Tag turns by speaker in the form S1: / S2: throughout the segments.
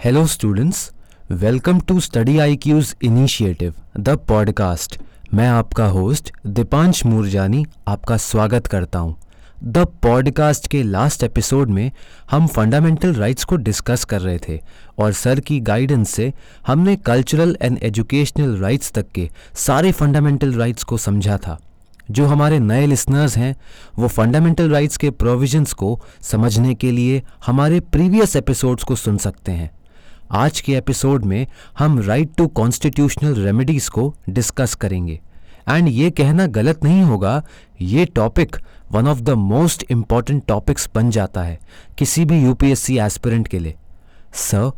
S1: Hello, students. Welcome to Study IQ's Initiative, the podcast. मैं आपका host Deepansh Moorjani आपका स्वागत करता हूँ। द पॉडकास्ट के लास्ट एपिसोड में हम फंडामेंटल राइट्स को डिस्कस कर रहे थे और सर की गाइडेंस से हमने कल्चरल एंड एजुकेशनल राइट्स तक के सारे फंडामेंटल राइट्स को समझा था जो हमारे नए लिसनर्स हैं वो फंडामेंटल राइट्स के प्रोविजंस को समझने के लिए हमारे प्रीवियस एपिसोड्स को सुन सकते हैं आज के एपिसोड में हम राइट टू कॉन्स्टिट्यूशनल रेमेडीज को डिस्कस करेंगे। एंड ये कहना गलत नहीं होगा, ये topic one of the most important topics बन जाता है, किसी भी यूपीएससी एस्पिरेंट के लिए। सर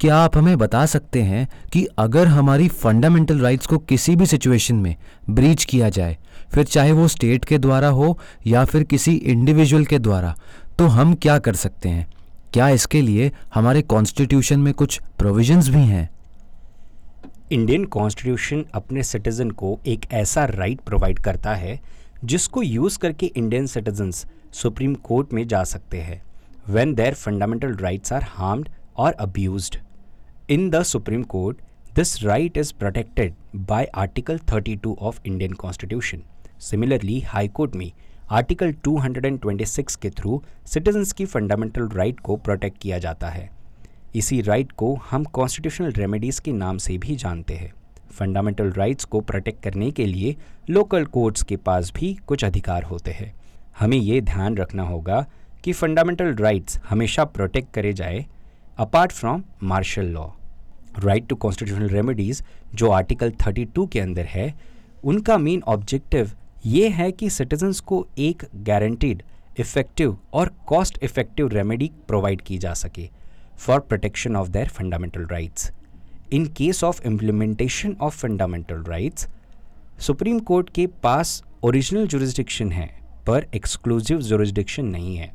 S1: क्या आप हमें बता सकते हैं कि अगर हमारी फंडामेंटल राइट्स को किसी भी सिचुएशन में ब्रीच किया जाए, फिर चाहे वो स्टेट के द्वारा हो या फिर किसी इंडिविजुअल के द्वारा तो हम क्या कर सकते हैं? क्या इसके लिए हमारे कॉन्स्टिट्यूशन में कुछ प्रोविजंस भी हैं?
S2: इंडियन कॉन्स्टिट्यूशन अपने सिटीजन को एक ऐसा राइट प्रोवाइड करता है, जिसको यूज़ करके इंडियन सिटीजन्स सुप्रीम कोर्ट में जा सकते हैं when their fundamental rights are harmed और abused in the supreme court this right is protected by article 32 of Indian constitution similarly high court में आर्टिकल 226 के थ्रू सिटीजन्स की fundamental right को protect किया जाता है। इसी राइट को हम कॉन्स्टिट्यूशनल रेमेडीज़ के नाम से भी जानते हैं। फंडामेंटल राइट्स को प्रोटेक्ट करने के लिए लोकल कोर्ट्स के पास भी कुछ अधिकार होते हैं। हमें ये ध्यान रखना होगा कि फंडामेंटल राइट्स हमेशा प्रोटेक्ट करे जाए, apart from martial law. Right to constitutional remedies जो आर्टिकल 32 के अंदर है, उनका मेन ऑब्जेक्टिव ये है कि सिटीजन्स को एक गारंटीड इफ़ेक्टिव और कॉस्ट इफ़ेक्टिव रेमेडी प्रोवाइड की जा सके for protection of their fundamental rights in case of implementation of fundamental rights supreme court के पास ओरिजिनल जुरिस्डिक्शन है, पर एक्सक्लूसिव जुरिस्डिक्शन नहीं है।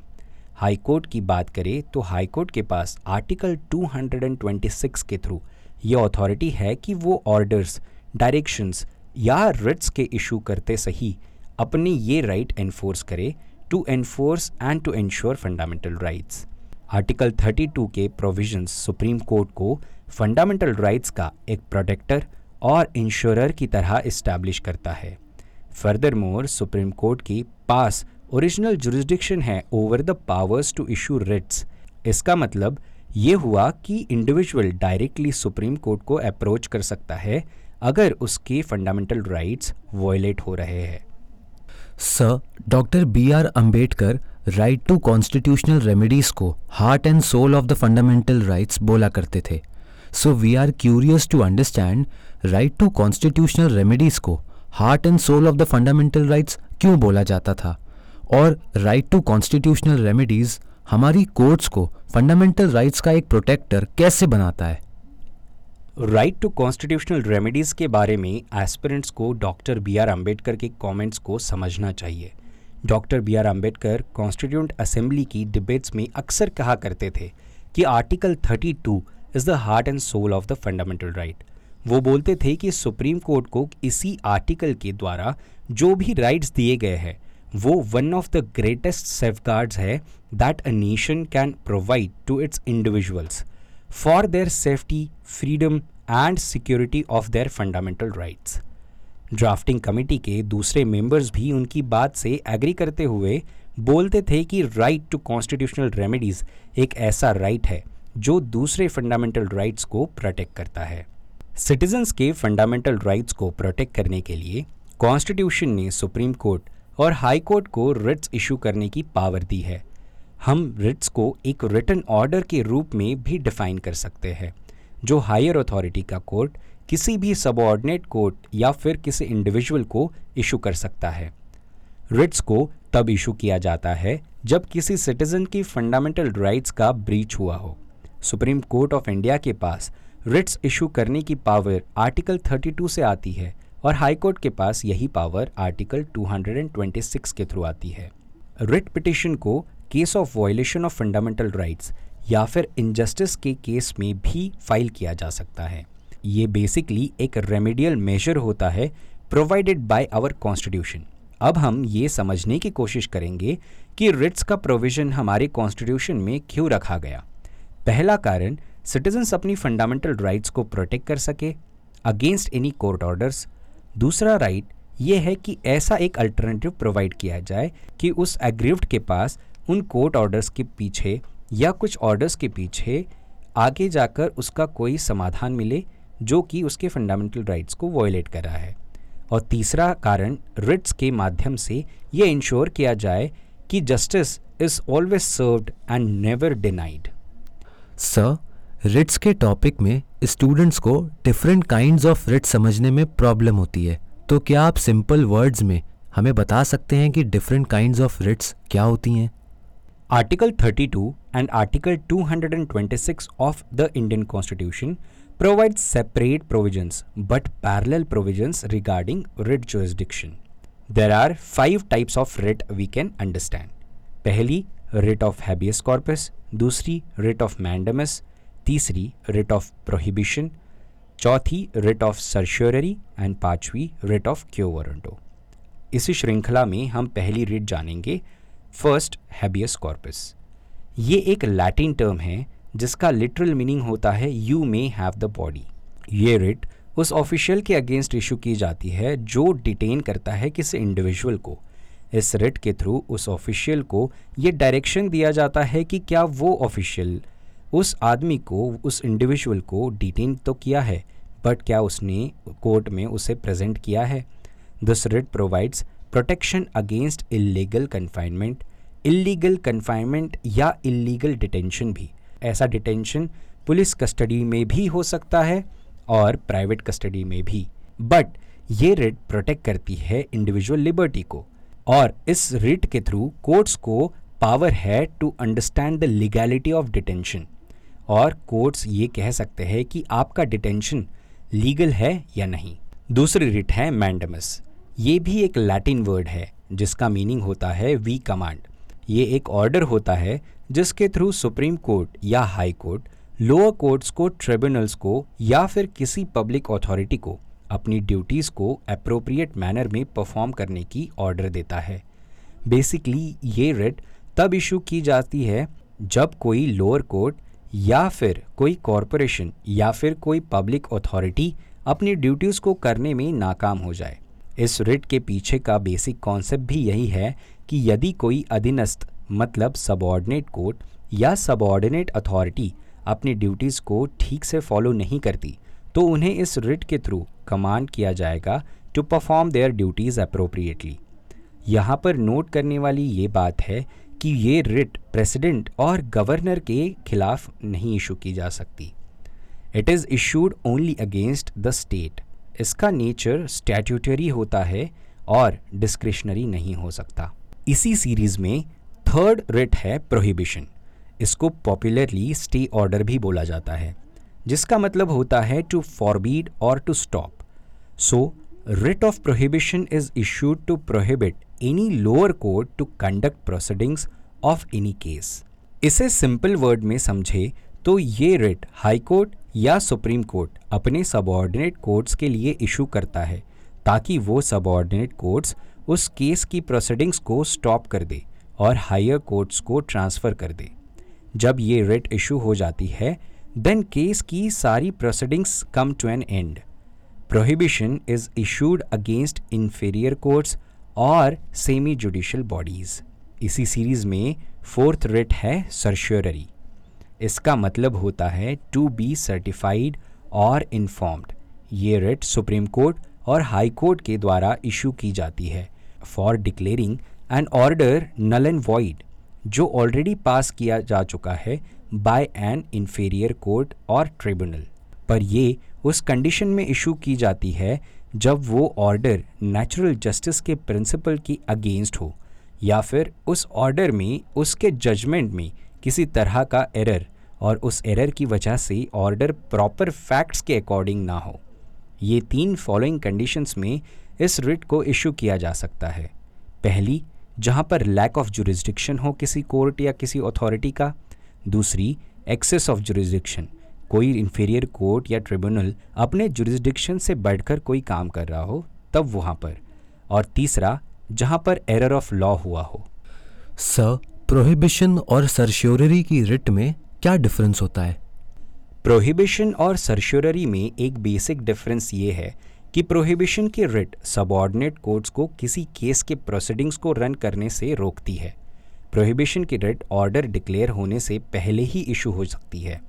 S2: हाई कोर्ट की बात करें तो हाई कोर्ट के पास आर्टिकल 226 के थ्रू ये अथॉरिटी है कि वो ऑर्डर्स डायरेक्शंस या रिट्स के इशू करते सही, अपनी ये राइट एनफोर्स करे to enforce and to ensure fundamental rights article 32 के प्रोविजंस सुप्रीम कोर्ट को फंडामेंटल राइट्स का एक प्रोटेक्टर और इंश्योरर की तरह इस्टेब्लिश करता है. फर्दर मोर सुप्रीम कोर्ट की पास ओरिजिनल जुरिस्डिक्शन है over the powers to issue writs इसका मतलब ये हुआ कि इंडिविजुअल डायरेक्टली सुप्रीम कोर्ट को अप्रोच कर सकता है अगर उसके फंडामेंटल राइट्स वॉयलेट हो रहे हैं।
S1: Sir doctor B R Ambedkar right to constitutional remedies को heart and soul of the fundamental rights बोला करते थे। So we are curious to understand right to constitutional remedies को heart and soul of the fundamental rights क्यों बोला जाता था? और राइट टू कॉन्स्टिट्यूशनल रेमेडीज हमारी कोर्ट्स को फंडामेंटल राइट्स का एक प्रोटेक्टर कैसे बनाता है?
S2: राइट टू कॉन्स्टिट्यूशनल रेमेडीज के बारे में एस्पिरेंट्स को डॉक्टर बी आर अंबेडकर के कमेंट्स को समझना चाहिए। Doctor B R Ambedkar constituent assembly की डिबेट्स में अक्सर कहा करते थे कि article 32 is the heart and soul of the fundamental right वो बोलते थे कि सुप्रीम कोर्ट को इसी आर्टिकल के द्वारा जो भी राइट्स दिए गए हैं, वो one of the greatest safeguards है that a nation can provide to its individuals for their safety freedom and security of their fundamental rights drafting committee के दूसरे मेंबर्स भी उनकी बात से एग्री करते हुए बोलते थे कि राइट टू कॉन्स्टिट्यूशनल रेमेडीज एक ऐसा राइट right है जो दूसरे फंडामेंटल राइट्स को प्रोटेक्ट करता है। सिटीजन्स के फंडामेंटल राइट्स को प्रोटेक्ट करने के लिए कॉन्स्टिट्यूशन ने सुप्रीम कोर्ट और हाई कोर्ट को रिट्स इशू करने की पावर दी है। हम रिट्स को एक रिटर्न ऑर्डर के रूप में भी डिफाइन कर सकते हैं। जो हायर अथॉरिटी का कोर्ट किसी भी सबऑर्डिनेट कोर्ट या फिर किसी इंडिविजुअल को इशू कर सकता है। रिट्स को तब इशू किया जाता है जब किसी सिटीजन की फंडामेंटल राइट्स का ब्रीच हुआ हो। सुप्रीम कोर्ट ऑफ़ इंडिया के पास रिट्स इशू करने की पावर आर्टिकल 32 से आती है और हाई कोर्ट के पास यही पावर आर्टिकल 226 के थ्रू आती है। रिट पिटिशन को case of violation of fundamental rights या फिर इनजस्टिस के केस में भी फ़ाइल किया जा सकता है। ये बेसिकली एक रेमेडियल मेजर होता है प्रोवाइडेड बाय आवर कॉन्स्टिट्यूशन अब हम ये समझने की कोशिश करेंगे कि रिट्स का प्रोविज़न हमारे कॉन्स्टिट्यूशन में क्यों रखा गया। पहला कारण सिटीजन्स अपनी फंडामेंटल राइट्स को प्रोटेक्ट कर सके अगेंस्ट एनी कोर्ट ऑर्डर्स दूसरा राइट ये है कि ऐसा एक अल्टरनेटिव प्रोवाइड किया जाए कि उस एग्रीव्ड के पास उन कोर्ट ऑर्डर्स के पीछे या कुछ ऑर्डर्स के पीछे आगे जाकर उसका कोई समाधान मिले जो कि उसके फंडामेंटल राइट्स को वॉयलेट कर रहा है। और तीसरा कारण रिट्स के माध्यम से ये इंश्योर किया जाए कि justice is always served and never denied
S1: sir writs के टॉपिक में स्टूडेंट्स को डिफरेंट काइंड्स ऑफ़ रिट्स समझने में प्रॉब्लम होती है। तो क्या आप सिंपल वर्ड्स में हमें बता सकते हैं कि डिफरेंट काइंड्स ऑफ़ रिट्स क्या होती हैं?
S2: Article 32 and Article 226 of the Indian Constitution provide separate provisions but parallel provisions regarding writ jurisdiction. There are five types of writ we can understand. पहली writ of habeas corpus, दूसरी writ of mandamus, तीसरी writ of prohibition, चौथी writ of certiorari and पांचवी writ of quo warranto. इसी श्रृंखला में हम पहली रिट जानेंगे फ़र्स्ट हैबियस कॉर्पस। ये एक लैटिन टर्म है, जिसका लिटरल मीनिंग होता है you may have the body ये रिट उस ऑफिशियल के अगेंस्ट इशू की जाती है, जो डिटेन करता है किसी इंडिविजुअल को। इस रिट के थ्रू उस ऑफिशियल को ये डायरेक्शन दिया जाता है कि क्या वो ऑफिशियल उस आदमी को, उस इंडिविजुअल को डिटेन तो किया है बट क्या उसने कोर्ट में उसे प्रेजेंट किया है? This writ provides protection against illegal confinement illegal confinement या इलीगल डिटेंशन भी। ऐसा डिटेंशन पुलिस कस्टडी में भी हो सकता है और प्राइवेट कस्टडी में भी। बट ये रिट प्रोटेक्ट करती है इंडिविजुअल लिबर्टी को और इस रिट के थ्रू कोर्ट्स को पावर है to understand the legality of detention और कोर्ट्स ये कह सकते हैं कि आपका डिटेंशन लीगल है या नहीं। दूसरी रिट है मैंडमस ये भी एक लैटिन वर्ड है, जिसका मीनिंग होता है वी कमांड। ये एक ऑर्डर होता है, जिसके थ्रू सुप्रीम कोर्ट या हाई कोर्ट, लोअर कोर्ट्स को, ट्रिब्यूनल्स को, या फिर किसी पब्लिक अथॉरिटी को, अपनी ड्यूटीज़ को अप्रोप्रिएट मैनर में परफॉर्म करने की ऑर्डर देता है। बेसिकली ये रेट तब इशू की जाती है, जब कोई लोअर कोर्ट या फिर कोई कॉरपोरेशन या फिर कोई पब्लिक अथॉरिटी अपनी ड्यूटीज़ को करने में नाकाम हो जाए। इस रिट के पीछे का बेसिक कॉन्सेप्ट भी यही है कि यदि कोई अधीनस्थ मतलब सबॉर्डिनेट कोर्ट या सबॉर्डिनेट अथॉरिटी अपनी ड्यूटीज़ को ठीक से फॉलो नहीं करती तो उन्हें इस रिट के थ्रू कमांड किया जाएगा to perform their duties appropriately यहाँ पर नोट करने वाली ये बात है कि ये रिट प्रेसिडेंट और गवर्नर के खिलाफ नहीं इशू की जा सकती. It is issued only against the state इसका नेचर स्टैट्यूटरी होता है और डिस्क्रिशनरी नहीं हो सकता। इसी सीरीज़ में थर्ड रिट है प्रोहिबिशन इसको पॉपुलरली स्टे ऑर्डर भी बोला जाता है, जिसका मतलब होता है टू फॉरबीड और to stop so writ of prohibition is issued to prohibit any lower court to conduct proceedings of any case इसे सिंपल वर्ड में समझे तो ये रिट हाई कोर्ट या सुप्रीम कोर्ट अपने सबॉर्डिनेट कोर्ट्स के लिए इशू करता है, ताकि वो सबॉर्डिनेट कोर्ट्स उस केस की प्रोसीडिंग्स को स्टॉप कर दे और हायर कोर्ट्स को ट्रांसफ़र कर दे। जब ये रिट इशू हो जाती है देन केस की सारी proceedings come to an end prohibition is issued against inferior courts और सेमी जुडिशल बॉडीज़ इसी सीरीज़ में फोर्थ रिट है सर्श्योररी इसका मतलब होता है टू बी सर्टिफाइड और इन्फॉर्म्ड ये रिट सुप्रीम कोर्ट और हाई कोर्ट के द्वारा इशू की जाती है for declaring an order null and void जो ऑलरेडी पास किया जा चुका है बाय एन इन्फेरियर कोर्ट और ट्रिब्यूनल पर ये उस कंडीशन में इशू की जाती है जब वो ऑर्डर नेचुरल जस्टिस के प्रिंसिपल की अगेंस्ट हो, या फिर उस ऑर्डर में, उसके जजमेंट में किसी तरह का एरर और उस एरर की वजह से ऑर्डर प्रॉपर फैक्ट्स के अकॉर्डिंग ना हो। ये तीन फॉलोइंग कंडीशंस में इस रिट को इशू किया जा सकता है। पहली, जहाँ पर लैक ऑफ़ जुरिस्डिक्शन हो किसी कोर्ट या किसी अथॉरिटी का। दूसरी एक्सेस ऑफ़ जुरिस्डिक्शन कोई इन्फीरियर कोर्ट या ट्रिब्यूनल अपने जुरिस्डिक्शन से बढ़कर कोई काम कर रहा हो, तब वहाँ पर। और तीसरा, जहाँ पर एरर ऑफ़ लॉ हुआ हो।
S1: सर प्रोहिबिशन और सरश्योररी की रिट में क्या डिफरेंस होता है?
S2: प्रोहिबिशन और सर्शोररी में एक बेसिक डिफरेंस ये है कि प्रोहिबिशन की रिट सबऑर्डिनेट कोर्ट्स को किसी केस के प्रोसीडिंग्स को रन करने से रोकती है। प्रोहिबिशन की रिट ऑर्डर डिक्लेयर होने से पहले ही इशू हो सकती है।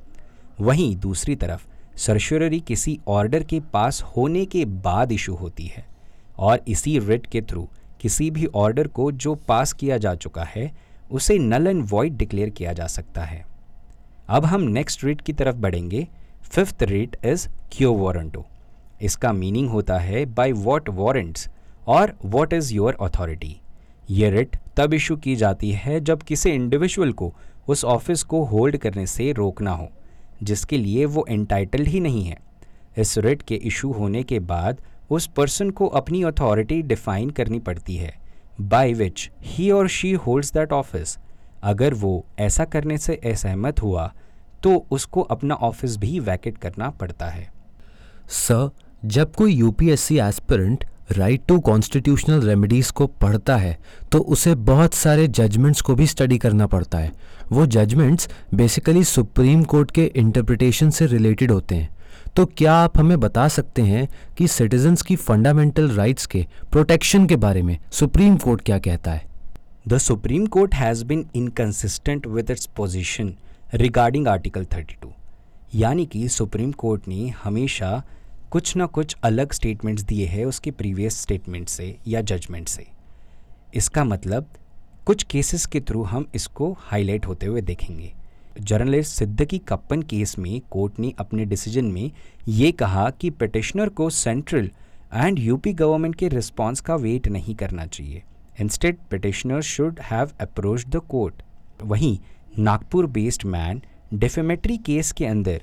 S2: वहीं दूसरी तरफ़ सर्शोररी किसी ऑर्डर के पास होने के बाद इशू होती है और इसी रिट के थ्रू किसी भी ऑर्डर को जो पास किया जा चुका है उसे नल एंड वॉइड डिक्लेयर किया जा सकता है। अब हम नेक्स्ट रिट की तरफ़ बढ़ेंगे। Fifth writ is quo warranto इसका मीनिंग होता है बाय वॉट वारंट्स और वॉट इज़ योर अथॉरिटी ये रिट तब इशू की जाती है जब किसी इंडिविजुअल को उस ऑफ़िस को होल्ड करने से रोकना हो, जिसके लिए वो एंटाइटल्ड ही नहीं है। इस रिट के इशू होने के बाद उस पर्सन को अपनी अथॉरिटी डिफाइन करनी पड़ती है। बाय विच ही और शी होल्ड्स दैट ऑफ़िस अगर वो ऐसा करने से असहमत हुआ तो उसको अपना ऑफ़िस भी वैकेट करना पड़ता है।
S1: सर जब कोई UPSC aspirant right to constitutional remedies को पढ़ता है तो उसे बहुत सारे जजमेंट्स को भी स्टडी करना पड़ता है। वो जजमेंट्स बेसिकली सुप्रीम कोर्ट के इंटरप्रिटेशन से रिलेटेड होते हैं। तो क्या आप हमें बता सकते हैं कि सिटीजन्स की फंडामेंटल राइट्स के प्रोटेक्शन के बारे में सुप्रीम कोर्ट क्या कहता है?
S2: The supreme court has been inconsistent with its position regarding article 32 यानी कि सुप्रीम कोर्ट ने हमेशा कुछ ना कुछ अलग स्टेटमेंट्स दिए हैं उसके प्रीवियस स्टेटमेंट से या जजमेंट से। इसका मतलब कुछ केसेस के थ्रू हम इसको हाईलाइट होते हुए देखेंगे। जर्नलिस्ट सिद्दकी कप्पन केस में कोर्ट ने अपने डिसीज़न में ये कहा कि पिटिशनर को सेंट्रल एंड यूपी गवर्नमेंट के रिस्पॉन्स का वेट नहीं करना चाहिए। Instead petitioner should have approach the court वहीं Nagpur based man defamatory case के अंदर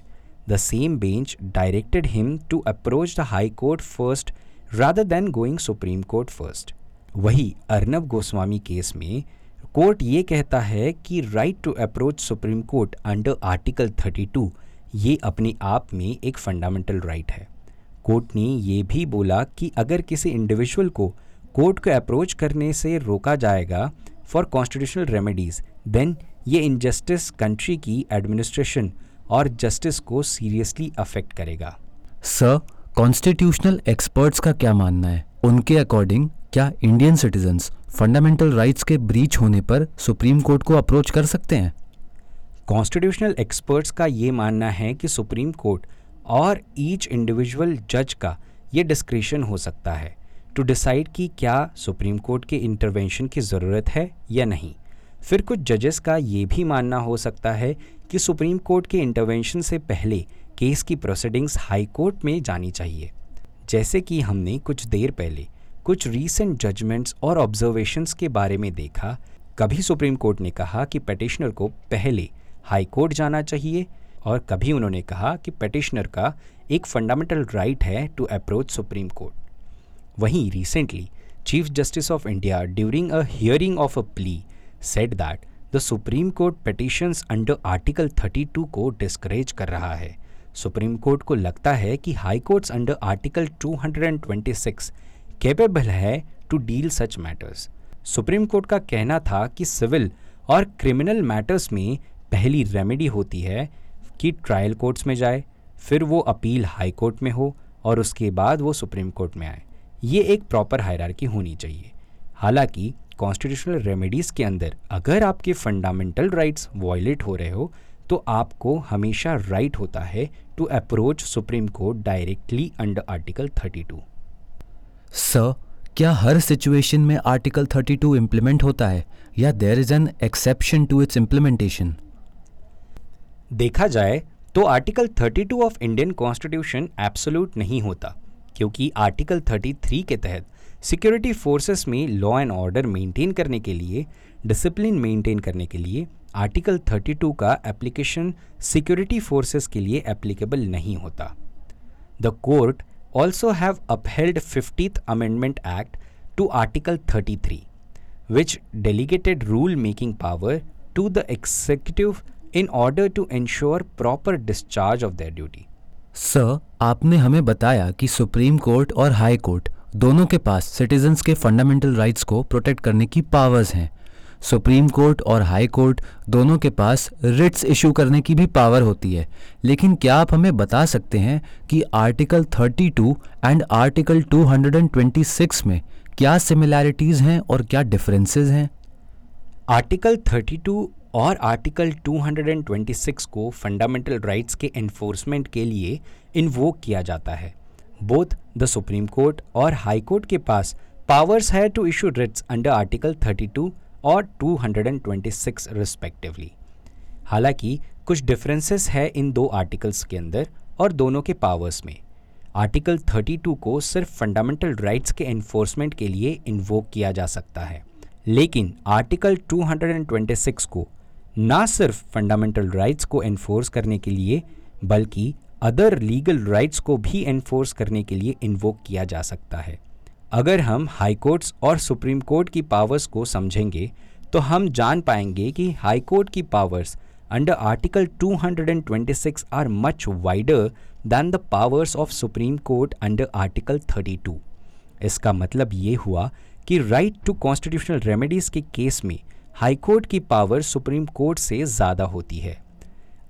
S2: the same bench directed him to approach the high court first rather then going supreme court first वही Arnab Goswami case में court ये कहता है कि right to approach supreme court under article 32 ये अपने आप में एक फंडामेंटल राइट right है। कोर्ट ने ये भी बोला कि अगर किसी इंडिविजुअल को कोर्ट को अप्रोच करने से रोका जाएगा फॉर कॉन्स्टिट्यूशनल रेमेडीज देन ये इनजस्टिस कंट्री की एडमिनिस्ट्रेशन और जस्टिस को सीरियसली अफेक्ट करेगा।
S1: सर कॉन्स्टिट्यूशनल एक्सपर्ट्स का क्या मानना है? उनके अकॉर्डिंग क्या इंडियन सिटीजन्स फंडामेंटल राइट्स के ब्रीच होने पर सुप्रीम कोर्ट को अप्रोच कर सकते हैं?
S2: कॉन्स्टिट्यूशनल एक्सपर्ट्स का ये मानना है कि सुप्रीम कोर्ट और ईच इंडिविजुअल जज का ये डिस्क्रिशन हो सकता है टू डिसाइड कि क्या सुप्रीम कोर्ट के इंटरवेंशन की ज़रूरत है या नहीं। फिर कुछ जजेस का ये भी मानना हो सकता है कि सुप्रीम कोर्ट के इंटरवेंशन से पहले केस की प्रोसीडिंग्स हाई कोर्ट में जानी चाहिए। जैसे कि हमने कुछ देर पहले कुछ रीसेंट जजमेंट्स और ऑब्जर्वेशंस के बारे में देखा, कभी सुप्रीम कोर्ट ने कहा कि पटिशनर को पहले हाई कोर्ट जाना चाहिए और कभी उन्होंने कहा कि पटिशनर का एक फंडामेंटल राइट है टू अप्रोच सुप्रीम कोर्ट। वहीं recently chief justice of India during a hearing of a plea said that the supreme court petitions under article 32 को डिस्करेज कर रहा है। सुप्रीम कोर्ट को लगता है कि high courts under article 226 capable है to deal such matters supreme court का कहना था कि सिविल और क्रिमिनल मैटर्स में पहली रेमेडी होती है कि ट्रायल कोर्ट्स में जाए, फिर वो अपील हाई कोर्ट में हो और उसके बाद वो सुप्रीम कोर्ट में आए। ये एक प्रॉपर हायरार्की होनी चाहिए। हालाँकि कॉन्स्टिट्यूशनल रेमेडीज़ के अंदर अगर आपके फंडामेंटल राइट्स वॉयलेट हो रहे हो तो आपको हमेशा राइट right होता है to approach supreme court directly under article 32
S1: sir क्या हर सिचुएशन में आर्टिकल 32 इम्प्लीमेंट होता है या there is an exception to its implementation
S2: देखा जाए तो article 32 of Indian constitution absolute नहीं होता क्योंकि आर्टिकल 33 के तहत सिक्योरिटी फोर्सेस में लॉ एंड ऑर्डर मेंटेन करने के लिए डिसिप्लिन मेंटेन करने के लिए आर्टिकल 32 का एप्लीकेशन सिक्योरिटी फोर्सेस के लिए एप्लीकेबल नहीं होता the court also have upheld fiftieth amendment act to article 33 which delegated rule making power to the executive in order to ensure proper discharge of their duty.
S1: Sir, आपने हमें बताया कि supreme court और high court दोनों के पास citizens के fundamental rights को प्रोटेक्ट करने की पावर्स हैं सुप्रीम कोर्ट और हाई कोर्ट दोनों के पास रिट्स इशू करने की भी पावर होती है। लेकिन क्या आप हमें बता सकते हैं कि आर्टिकल 32 एंड आर्टिकल 226 में क्या सिमिलैरिटीज़ हैं और क्या डिफरेंसेस हैं?
S2: आर्टिकल 32 और आर्टिकल 226 को फंडामेंटल राइट्स के एनफोर्समेंट के लिए इन्वोक किया जाता है। बोथ द सुप्रीम कोर्ट और हाई कोर्ट के पास पावर्स है to issue writs under article 32 और 226 रिस्पेक्टिवली हालाँकि, कुछ डिफरेंसेस है इन दो आर्टिकल्स के अंदर और दोनों के पावर्स में। आर्टिकल 32 को सिर्फ़ फंडामेंटल राइट्स के एनफोर्समेंट के लिए इन्वोक किया जा सकता है। लेकिन आर्टिकल 226 को ना सिर्फ़ फंडामेंटल राइट्स को एनफोर्स करने के लिए, बल्कि अदर लीगल राइट्स को भी एनफोर्स करने के लिए इन्वोक किया जा सकता है। अगर हम हाई कोर्ट्स और सुप्रीम कोर्ट की पावर्स को समझेंगे तो हम जान पाएँगे कि हाई कोर्ट की powers under article 226 are much wider than the powers of Supreme Court under article 32 इसका मतलब ये हुआ कि राइट टू कॉन्स्टिट्यूशनल रेमेडीज के केस में हाई कोर्ट की पावर सुप्रीम कोर्ट से ज़्यादा होती है।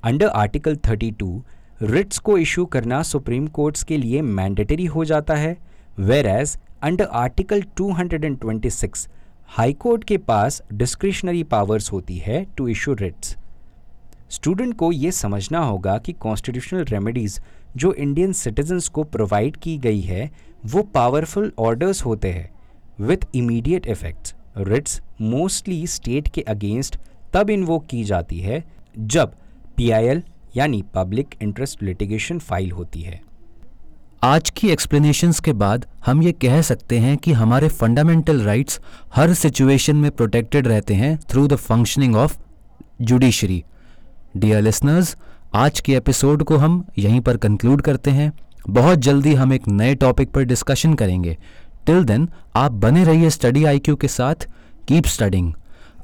S2: अंडर आर्टिकल 32 रिट्स को इशू करना सुप्रीम कोर्ट्स के लिए मैंडेटरी हो जाता है whereas under article 226 high court के पास डिस्क्रिशनरी पावर्स होती है टू इशू रिट्स स्टूडेंट को ये समझना होगा कि कॉन्स्टिट्यूशनल रेमेडीज़ जो इंडियन सिटीजन्स को प्रोवाइड की गई है, वो पावरफुल ऑर्डर्स होते हैं with immediate effects writs mostly state के अगेंस्ट तब इन्वोक की जाती है जब पीआईएल यानी पब्लिक इंटरेस्ट लिटिगेशन फ़ाइल होती है।
S1: आज की एक्सप्लेनेशंस के बाद हम ये कह सकते हैं कि हमारे फंडामेंटल राइट्स हर सिचुएशन में प्रोटेक्टेड रहते हैं through the functioning of judiciary dear listeners आज के एपिसोड को हम यहीं पर कंक्लूड करते हैं। बहुत जल्दी हम एक नए टॉपिक पर डिस्कशन करेंगे। टिल देन आप बने रहिए स्टडी आईक्यू के साथ। कीप स्टडिंग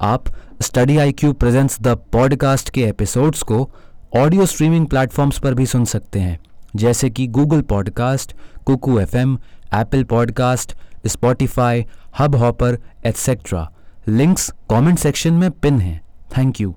S1: आप study IQ presents the podcast के एपिसोड्स को ऑडियो स्ट्रीमिंग प्लेटफॉर्म्स पर भी सुन सकते हैं। जैसे कि Google podcast Kuku FM Apple podcast Spotify Hubhopper etcetera links comment section में पिन हैं। Thank you